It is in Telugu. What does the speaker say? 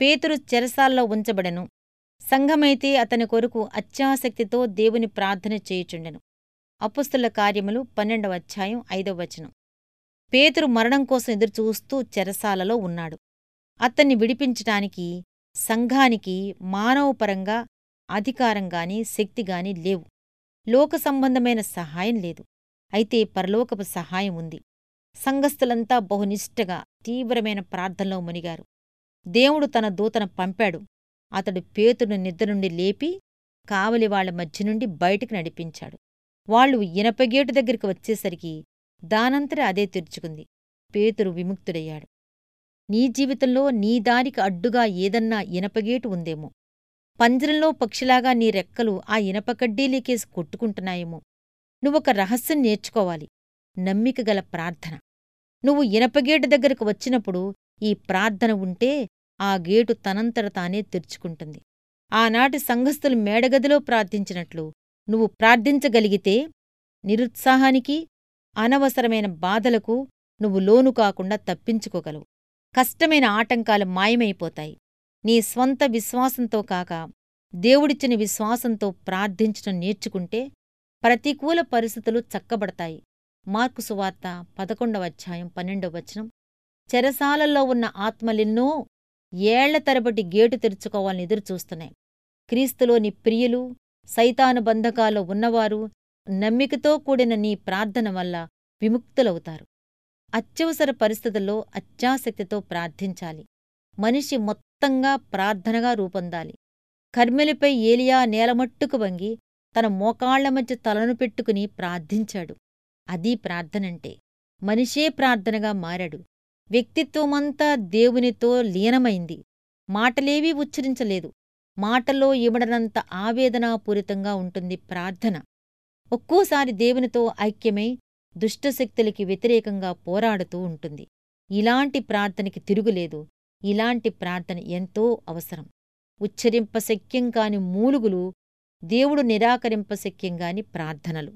పేతురు చెరసాల్లో ఉంచబడెను. సంఘమైతే అతని కొరకు అత్యాసక్తితో దేవుని ప్రార్థన చేయుచుండెను. అపుస్తుల కార్యములు పన్నెండవ అధ్యాయం ఐదవ వచనం. పేతురు మరణం కోసం ఎదురుచూస్తూ చెరసాలలో ఉన్నాడు. అతన్ని విడిపించటానికి సంఘానికి మానవపరంగా అధికారంగాని శక్తిగాని లేవు. లోక సంబంధమైన సహాయం లేదు. అయితే పరలోకపు సహాయం ఉంది. సంఘస్థులంతా బహునిష్టగా తీవ్రమైన ప్రార్థనలో మునిగారు. దేవుడు తన దూతను పంపాడు. అతడు పేతును నిద్ర నుండి లేపి కావలి వాళ్ళ మధ్య నుండి బయటికి నడిపించాడు. వాళ్ళు ఇనపగేటు దగ్గరికి వచ్చేసరికి దానంతట అదే తెరుచుకుంది. పేతురు విముక్తుడయ్యాడు. నీ జీవితంలో నీ దారికి అడ్డుగా ఏదన్నా ఇనపగేటు ఉందేమో. పంజరంలో పక్షిలాగా నీ రెక్కలు ఆ ఇనపకడ్డీలీకేసి కొట్టుకుంటున్నాయేమో. నువ్వొక రహస్యం నేర్చుకోవాలి. నమ్మిక గల ప్రార్థన. నువ్వు ఇనపగేటు దగ్గరకు వచ్చినప్పుడు ఈ ప్రార్థన ఉంటే ఆ గేటు తనంతట తానే తెరుచుకుంటుంది. ఆనాటి సంఘస్థులు మేడగదిలో ప్రార్థించినట్లు నువ్వు ప్రార్థించగలిగితే నిరుత్సాహానికి అనవసరమైన బాధలకు నువ్వు లోను కాకుండా తప్పించుకోగలవు. కష్టమైన ఆటంకాలు మాయమైపోతాయి. నీ స్వంత విశ్వాసంతో కాక దేవుడిచ్చిన విశ్వాసంతో ప్రార్థించడం నేర్చుకుంటే ప్రతికూల పరిస్థితులు చక్కబడతాయి. మార్కు సువార్త పదకొండవ అధ్యాయం పన్నెండవ వచనం. చెరసాలల్లో ఉన్న ఆత్మలెన్నో ఏళ్ళ తరబడి గేటు తెరుచుకోవాలని ఎదురుచూస్తున్నాయి. క్రీస్తులోని ప్రియులు సైతాను బంధకాల్లో ఉన్నవారు నమ్మికతో కూడిన నీ ప్రార్థన వల్ల విముక్తులవుతారు. అత్యవసర పరిస్థితుల్లో అత్యాసక్తితో ప్రార్థించాలి. మనిషి మొత్తంగా ప్రార్థనగా రూపొందాలి. కర్మెలిపై ఏలియా నేలమట్టుకు వంగి తన మోకాళ్ళ మధ్య తలను పెట్టుకుని ప్రార్థించాడు. అదీ ప్రార్థనంటే మనిషే ప్రార్థనగా మారాడు. వ్యక్తిత్వమంతా దేవునితో లీనమైంది. మాటలేవీ ఉచ్చరించలేదు. మాటలో ఇవ్వడనంత ఆవేదనాపూరితంగా ఉంటుంది ప్రార్థన. ఒక్కోసారి దేవునితో ఐక్యమై దుష్టశక్తులకి వ్యతిరేకంగా పోరాడుతూ ఉంటుంది. ఇలాంటి ప్రార్థనకి తిరుగులేదు. ఇలాంటి ప్రార్థన ఎంతో అవసరం. ఉచ్చరింపశక్యం కాని మూలుగులు దేవుడు నిరాకరింపశక్యం గాని ప్రార్థనలు.